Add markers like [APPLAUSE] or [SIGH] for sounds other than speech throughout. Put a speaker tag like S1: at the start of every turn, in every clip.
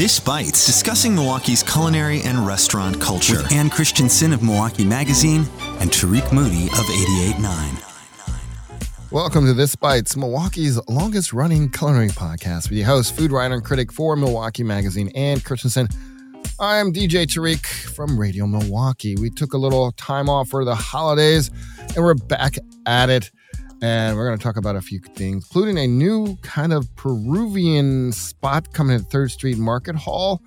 S1: This Bites, discussing Milwaukee's culinary and restaurant culture.
S2: With Ann Christensen of Milwaukee Magazine and Tariq Moody of 88.9.
S3: Welcome to This Bites, Milwaukee's longest running culinary podcast with your host, food writer and critic for Milwaukee Magazine, Ann Christensen. I'm DJ Tariq from Radio Milwaukee. We took a little time off for the holidays and we're back at it. And we're going to talk about a few things, including a new kind of Peruvian spot coming at 3rd Street Market Hall.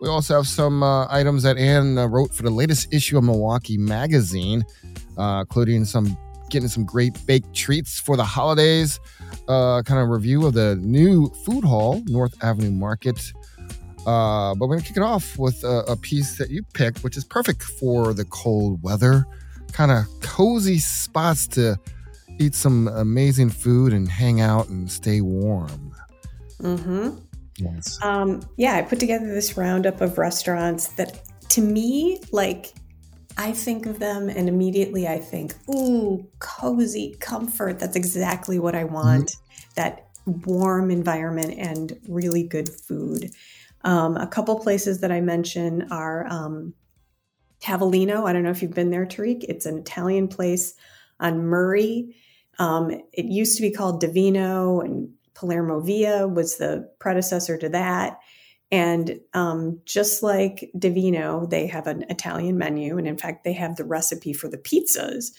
S3: We also have some uh, items that Ann uh, wrote for the latest issue of Milwaukee Magazine, uh, including some getting some great baked treats for the holidays. Uh, kind of review of the new food hall, North Avenue Market. Uh, but we're gonna kick it off with a, a piece that you picked, which is perfect for the cold weather. Kind of cozy spots to eat some amazing food and hang out and stay warm.
S4: Mm-hmm. Yes. Um, yeah, I put together this roundup of restaurants that, to me, like I think of them and immediately I think, ooh, cozy comfort. That's exactly what I want. Mm-hmm. That warm environment and really good food. Um, a couple places that I mention are um, Cavallino. I don't know if you've been there, Tariq. It's an Italian place on Murray. Um, it used to be called Divino, and Palermo Villa was the predecessor to that. And um, just like Divino, they have an Italian menu. And in fact, they have the recipe for the pizzas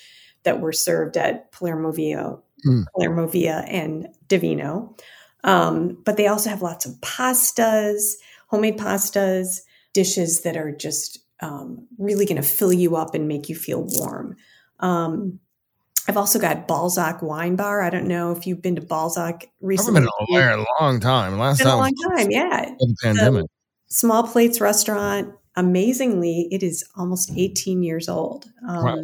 S4: that were served at Palermo Villa, mm. Palermo Villa and Divino. Um, but they also have lots of pastas, homemade pastas, dishes that are just um, really going to fill you up and make you feel warm. Um, I've also got Balzac Wine Bar. I don't know if you've been to Balzac recently.
S3: I've been there a long time. Last
S4: time,
S3: a
S4: long time, yeah.
S3: The pandemic.
S4: Small Plates Restaurant. Amazingly, it is almost 18 years old. Um, wow.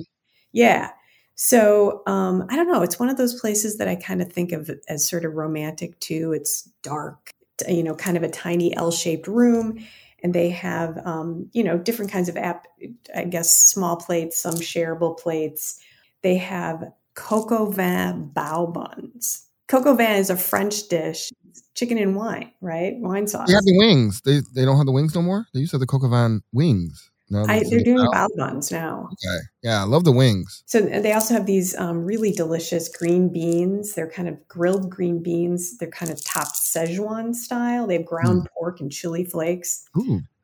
S4: Yeah. So um, I don't know. It's one of those places that I kind of think of as sort of romantic too. It's dark, you know, kind of a tiny L-shaped room, and they have, um, you know, different kinds of app. I guess small plates, some shareable plates they have au vin bao buns. Au vin is a French dish, chicken and wine, right? Wine sauce.
S3: They have the wings. They they don't have the wings no more. They used to have the au vin wings.
S4: No, I, they're doing bao buns now.
S3: Okay, yeah, I love the wings.
S4: So they also have these um, really delicious green beans. They're kind of grilled green beans. They're kind of topped Szechuan style. They have ground mm. pork and chili flakes.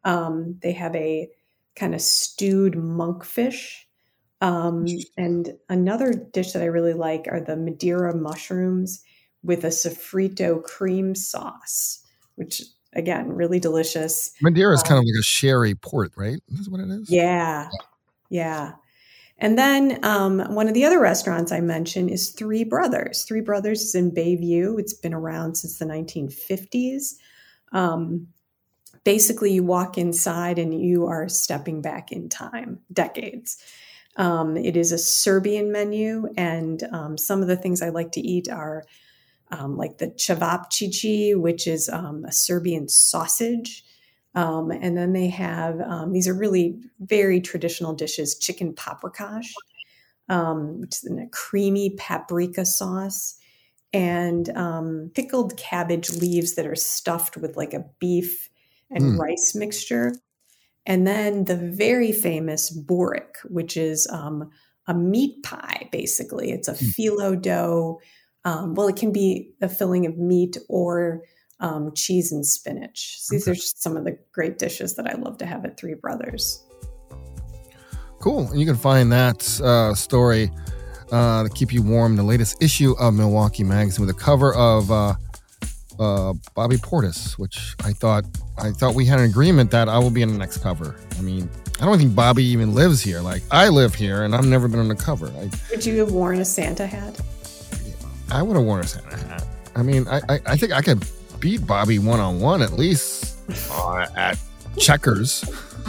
S4: Um, they have a kind of stewed monkfish um, and another dish that I really like are the Madeira mushrooms with a sofrito cream sauce, which again, really delicious.
S3: Madeira is um, kind of like a sherry port, right? Is what it is?
S4: Yeah. Yeah. yeah. And then um, one of the other restaurants I mentioned is Three Brothers. Three Brothers is in Bayview. It's been around since the 1950s. Um, basically, you walk inside and you are stepping back in time, decades. Um, it is a Serbian menu, and um, some of the things I like to eat are um, like the cevapcici, which is um, a Serbian sausage. Um, and then they have um, these are really very traditional dishes chicken paprikash, which is in a creamy paprika sauce, and pickled cabbage leaves that are stuffed with like a beef and mm. rice mixture. And then the very famous Borik, which is um, a meat pie, basically. It's a mm. phyllo dough. Um, well, it can be a filling of meat or um, cheese and spinach. So these okay. are some of the great dishes that I love to have at Three Brothers.
S3: Cool. And you can find that uh, story uh, to keep you warm, the latest issue of Milwaukee Magazine with a cover of uh, uh, Bobby Portis, which I thought I thought we had an agreement that I will be on the next cover. I mean, I don't think Bobby even lives here. Like I live here, and I've never been on the cover. I,
S4: would you have worn a Santa hat?
S3: I would have worn a Santa hat. I mean, I I, I think I could beat Bobby one on one at least uh, at checkers. [LAUGHS]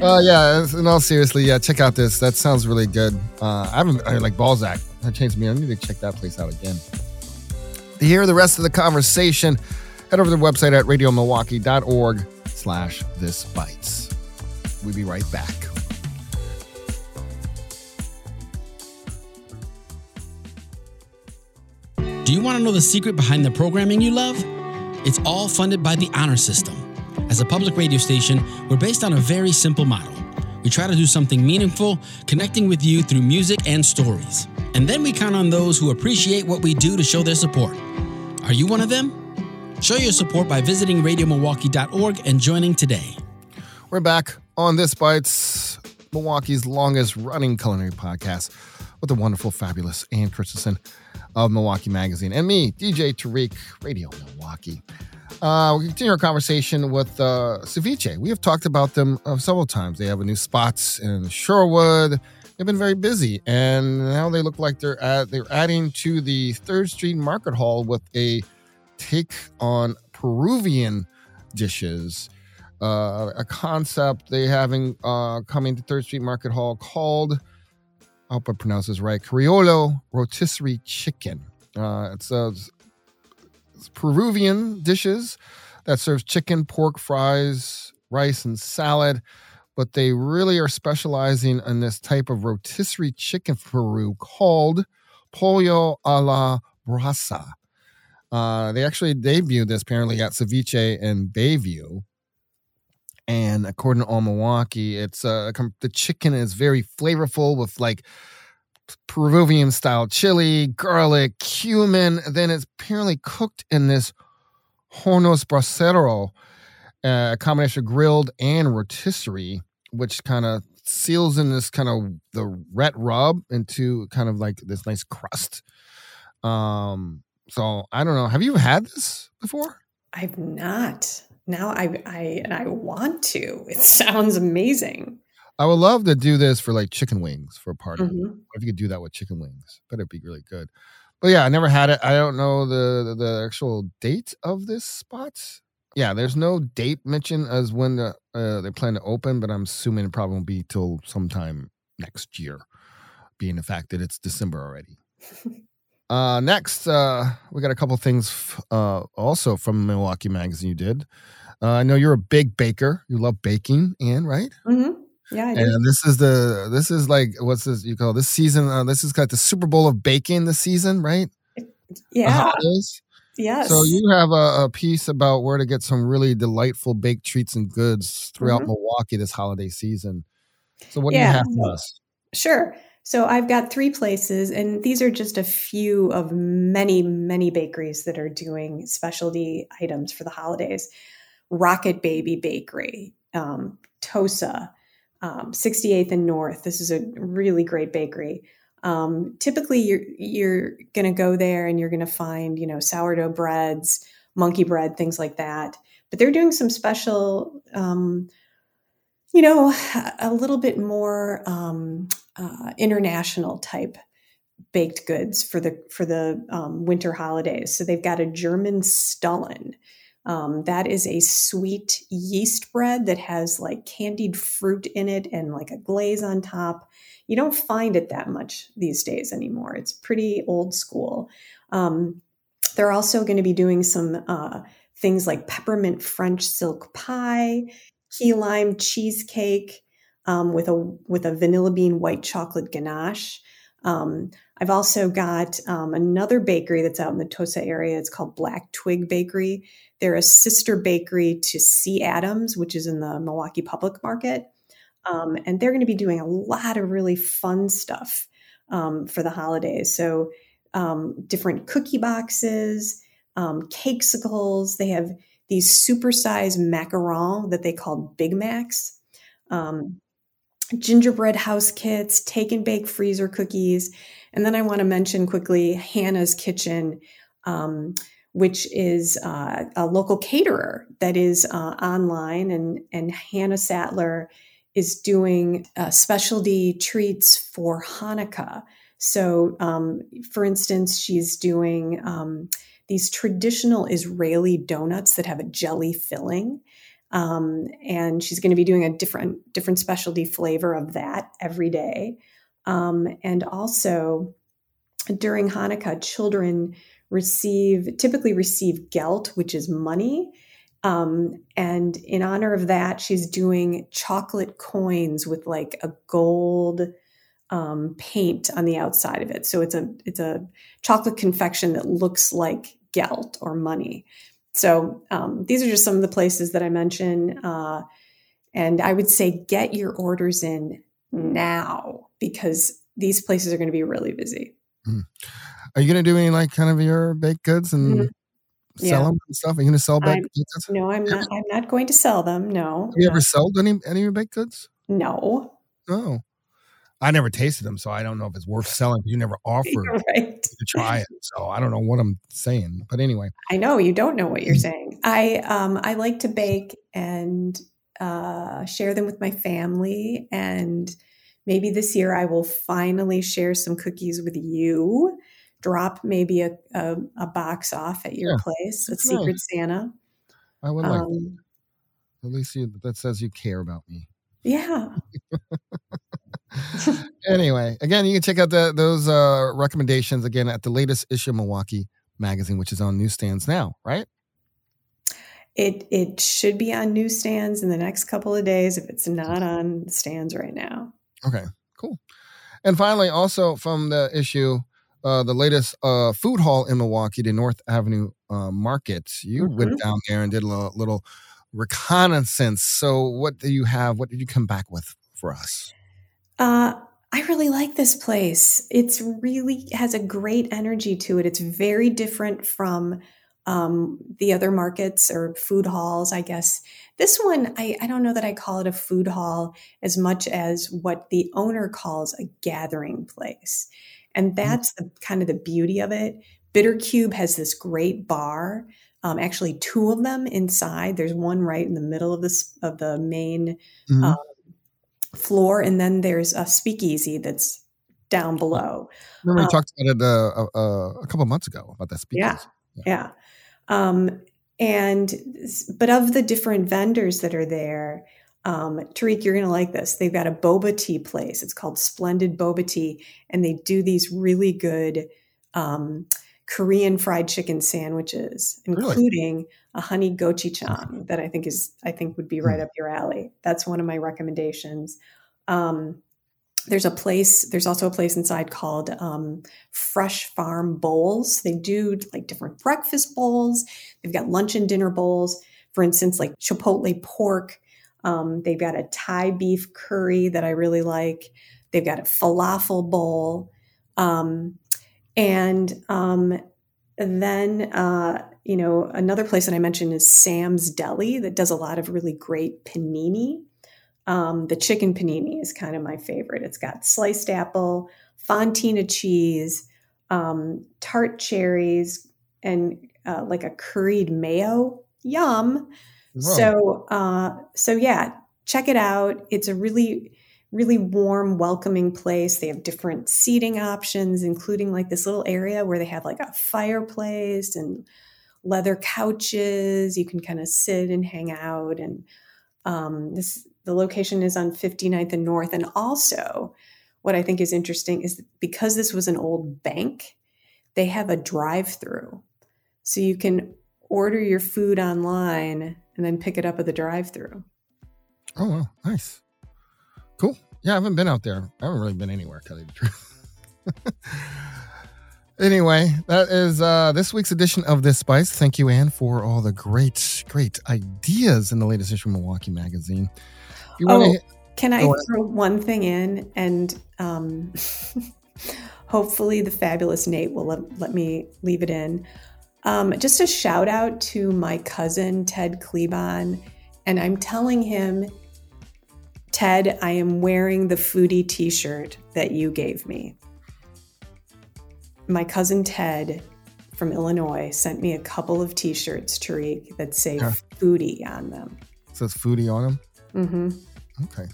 S3: uh, yeah, in all seriously, yeah, check out this. That sounds really good. Uh, I haven't I like Balzac. That changed me. I need to check that place out again. To hear the rest of the conversation, head over to the website at radiomilwaukee.org slash this bites. We'll be right back.
S5: Do you want to know the secret behind the programming you love? It's all funded by the honor system. As a public radio station, we're based on a very simple model. We try to do something meaningful, connecting with you through music and stories. And then we count on those who appreciate what we do to show their support. Are you one of them? Show your support by visiting radiomilwaukee.org and joining today.
S3: We're back on This Bites, Milwaukee's longest running culinary podcast with the wonderful, fabulous Ann Christensen of Milwaukee Magazine and me, DJ Tariq, Radio Milwaukee. Uh, we continue our conversation with uh, Ceviche. We have talked about them uh, several times. They have a new spots in Shorewood. They've been very busy, and now they look like they're at they're adding to the Third Street Market Hall with a take on Peruvian dishes. Uh, a concept they having uh, coming to Third Street Market Hall called I hope I pronounce this right. Criollo rotisserie chicken. Uh, it's, uh, it's Peruvian dishes that serves chicken, pork, fries, rice, and salad. But they really are specializing in this type of rotisserie chicken Peru called pollo a la brasa. Uh, they actually debuted this apparently at Ceviche in Bayview. And according to OnMilwaukee, it's uh, the chicken is very flavorful with like Peruvian style chili, garlic, cumin. Then it's apparently cooked in this hornos brasero, uh, a combination of grilled and rotisserie, which kind of seals in this kind of the red rub into kind of like this nice crust. Um, so I don't know. Have you had this before?
S4: I've not. Now I I and I want to. It [LAUGHS] sounds amazing.
S3: I would love to do this for like chicken wings for a party.
S4: Mhm.
S3: If you could do that with chicken wings, but it'd be really good. But yeah, I never had it. I don't know the the, the actual date of this spot. Yeah, there's no date mentioned as when the, uh, they plan to open, but I'm assuming it probably won't be till sometime next year, being the fact that it's December already. [LAUGHS] uh, next, uh, we got a couple things f- uh, also from Milwaukee Magazine. You did. Uh, I know you're a big baker. You love baking, Ann, right?
S4: hmm Yeah, I do.
S3: And this is the this is like what's this you call this season? Uh, this is like the Super Bowl of baking this season, right?
S4: Yeah. Yes.
S3: So you have a, a piece about where to get some really delightful baked treats and goods throughout
S4: Mhm.
S3: Milwaukee this holiday season. So what do you have for us?
S4: Sure. So I've got three places, and these are just a few of many, many bakeries that are doing specialty items for the holidays. Rocket Baby Bakery, um, Tosa, um, 68th and North. This is a really great bakery. Um, typically, you're you're going to go there and you're going to find you know sourdough breads, monkey bread, things like that. But they're doing some special, um, you know, a little bit more um, uh, international type baked goods for the for the um, winter holidays. So they've got a German Stollen. Um, that is a sweet yeast bread that has like candied fruit in it and like a glaze on top. You don't find it that much these days anymore. It's pretty old school. Um, they're also going to be doing some uh, things like peppermint French silk pie, key lime cheesecake um, with a with a vanilla bean white chocolate ganache. Um, I've also got um, another bakery that's out in the Tosa area. It's called Black Twig Bakery. They're a sister bakery to C. Adams, which is in the Milwaukee Public Market. Um, and they're going to be doing a lot of really fun stuff um, for the holidays. So, um, different cookie boxes, um, cakesicles. They have these supersized macarons that they called Big Macs. Um, gingerbread house kits, take and bake freezer cookies. And then I want to mention quickly Hannah's Kitchen, um, which is uh, a local caterer that is uh, online. And, and Hannah Sattler is doing uh, specialty treats for Hanukkah. So, um, for instance, she's doing um, these traditional Israeli donuts that have a jelly filling. Um, and she's going to be doing a different different specialty flavor of that every day. Um, and also during Hanukkah, children receive typically receive gelt, which is money. Um, and in honor of that, she's doing chocolate coins with like a gold um, paint on the outside of it. So it's a it's a chocolate confection that looks like gelt or money. so um, these are just some of the places that I mentioned. Uh, and I would say get your orders in now because these places are going to be really busy.
S3: Mm. Are you going to do any like kind of your baked goods and mm-hmm. sell yeah. them and stuff? Are you going to sell baked goods?
S4: No, I'm not. I'm not going to sell them. No.
S3: Have you ever sold any any of your baked goods?
S4: No.
S3: Oh. I never tasted them, so I don't know if it's worth selling. You never [LAUGHS] offered right. to try it, so I don't know what I'm saying. But anyway,
S4: I know you don't know what you're saying. I um I like to bake and uh, share them with my family, and maybe this year I will finally share some cookies with you. Drop maybe a a, a box off at your yeah, place, a Secret nice. Santa.
S3: I would like um, At least you, that says you care about me.
S4: Yeah. [LAUGHS] [LAUGHS]
S3: anyway, again, you can check out the, those uh, recommendations again at the latest issue of Milwaukee magazine, which is on newsstands now, right?
S4: It it should be on newsstands in the next couple of days if it's not on stands right now.
S3: Okay, cool. And finally, also from the issue, uh, the latest uh, food hall in Milwaukee, the North Avenue uh, Market. You mm-hmm. went down there and did a little, little reconnaissance. So, what do you have? What did you come back with for us?
S4: Uh, I really like this place. It's really has a great energy to it. It's very different from um, the other markets or food halls, I guess. This one, I, I don't know that I call it a food hall as much as what the owner calls a gathering place. And mm-hmm. that's the kind of the beauty of it. Bitter Cube has this great bar. Um, actually, two of them inside. There's one right in the middle of this of the main mm-hmm. uh, floor, and then there's a speakeasy that's down below.
S3: Remember, we um, talked about it uh, uh, a couple months ago about that speakeasy.
S4: Yeah, yeah. yeah. Um, and but of the different vendors that are there, um, Tariq, you're going to like this. They've got a boba tea place. It's called Splendid Boba Tea, and they do these really good um, Korean fried chicken sandwiches, including really? A honey gochujang that I think is I think would be right mm. up your alley. That's one of my recommendations. Um, there's a place. There's also a place inside called um, Fresh Farm Bowls. They do like different breakfast bowls. They've got lunch and dinner bowls. For instance, like Chipotle pork. Um, they've got a Thai beef curry that I really like. They've got a falafel bowl. Um, and um, then, uh, you know, another place that I mentioned is Sam's Deli that does a lot of really great panini. Um, the chicken panini is kind of my favorite. It's got sliced apple, fontina cheese, um, tart cherries, and uh, like a curried mayo. Yum! So, uh, so yeah, check it out. It's a really really warm, welcoming place. They have different seating options, including like this little area where they have like a fireplace and leather couches. You can kind of sit and hang out. And um, this the location is on 59th and North. And also, what I think is interesting is because this was an old bank, they have a drive-through, so you can order your food online and then pick it up at the drive-through.
S3: Oh, wow. nice. Cool. Yeah, I haven't been out there. I haven't really been anywhere, tell you the truth. [LAUGHS] anyway, that is uh, this week's edition of This Bites. Thank you, Ann, for all the great, great ideas in the latest issue of Milwaukee Magazine.
S4: You oh, can I throw one thing in? And um, [LAUGHS] hopefully the fabulous Nate will let, let me leave it in. Um, just a shout out to my cousin, Ted Klebon. And I'm telling him Ted, I am wearing the foodie t shirt that you gave me. My cousin Ted from Illinois sent me a couple of t shirts, Tariq, that say yeah. foodie on them.
S3: It says foodie on them?
S4: Mm hmm.
S3: Okay.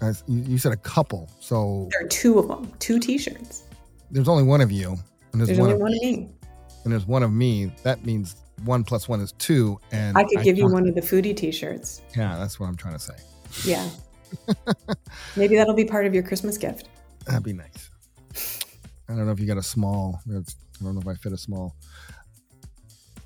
S3: As you said a couple, so
S4: there are two of them, two T-shirts.
S3: There's only one of you,
S4: and there's, there's one only of one of me,
S3: and there's one of me. That means one plus one is two, and
S4: I could give you one of the foodie T-shirts.
S3: Yeah, that's what I'm trying to say.
S4: Yeah. [LAUGHS] Maybe that'll be part of your Christmas gift.
S3: That'd be nice. I don't know if you got a small. I don't know if I fit a small.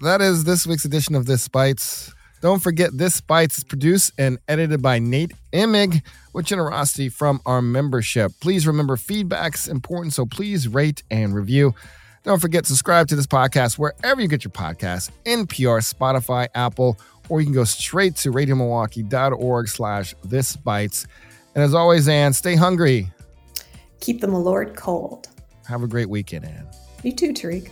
S3: That is this week's edition of This Bites. Don't forget, This Bites is produced and edited by Nate Emig with generosity from our membership. Please remember feedback's important, so please rate and review. Don't forget, subscribe to this podcast wherever you get your podcasts, NPR, Spotify, Apple, or you can go straight to radiomilwaukee.org slash this bites. And as always, Ann, stay hungry.
S4: Keep the Malort cold.
S3: Have a great weekend, Ann.
S4: You too, Tariq.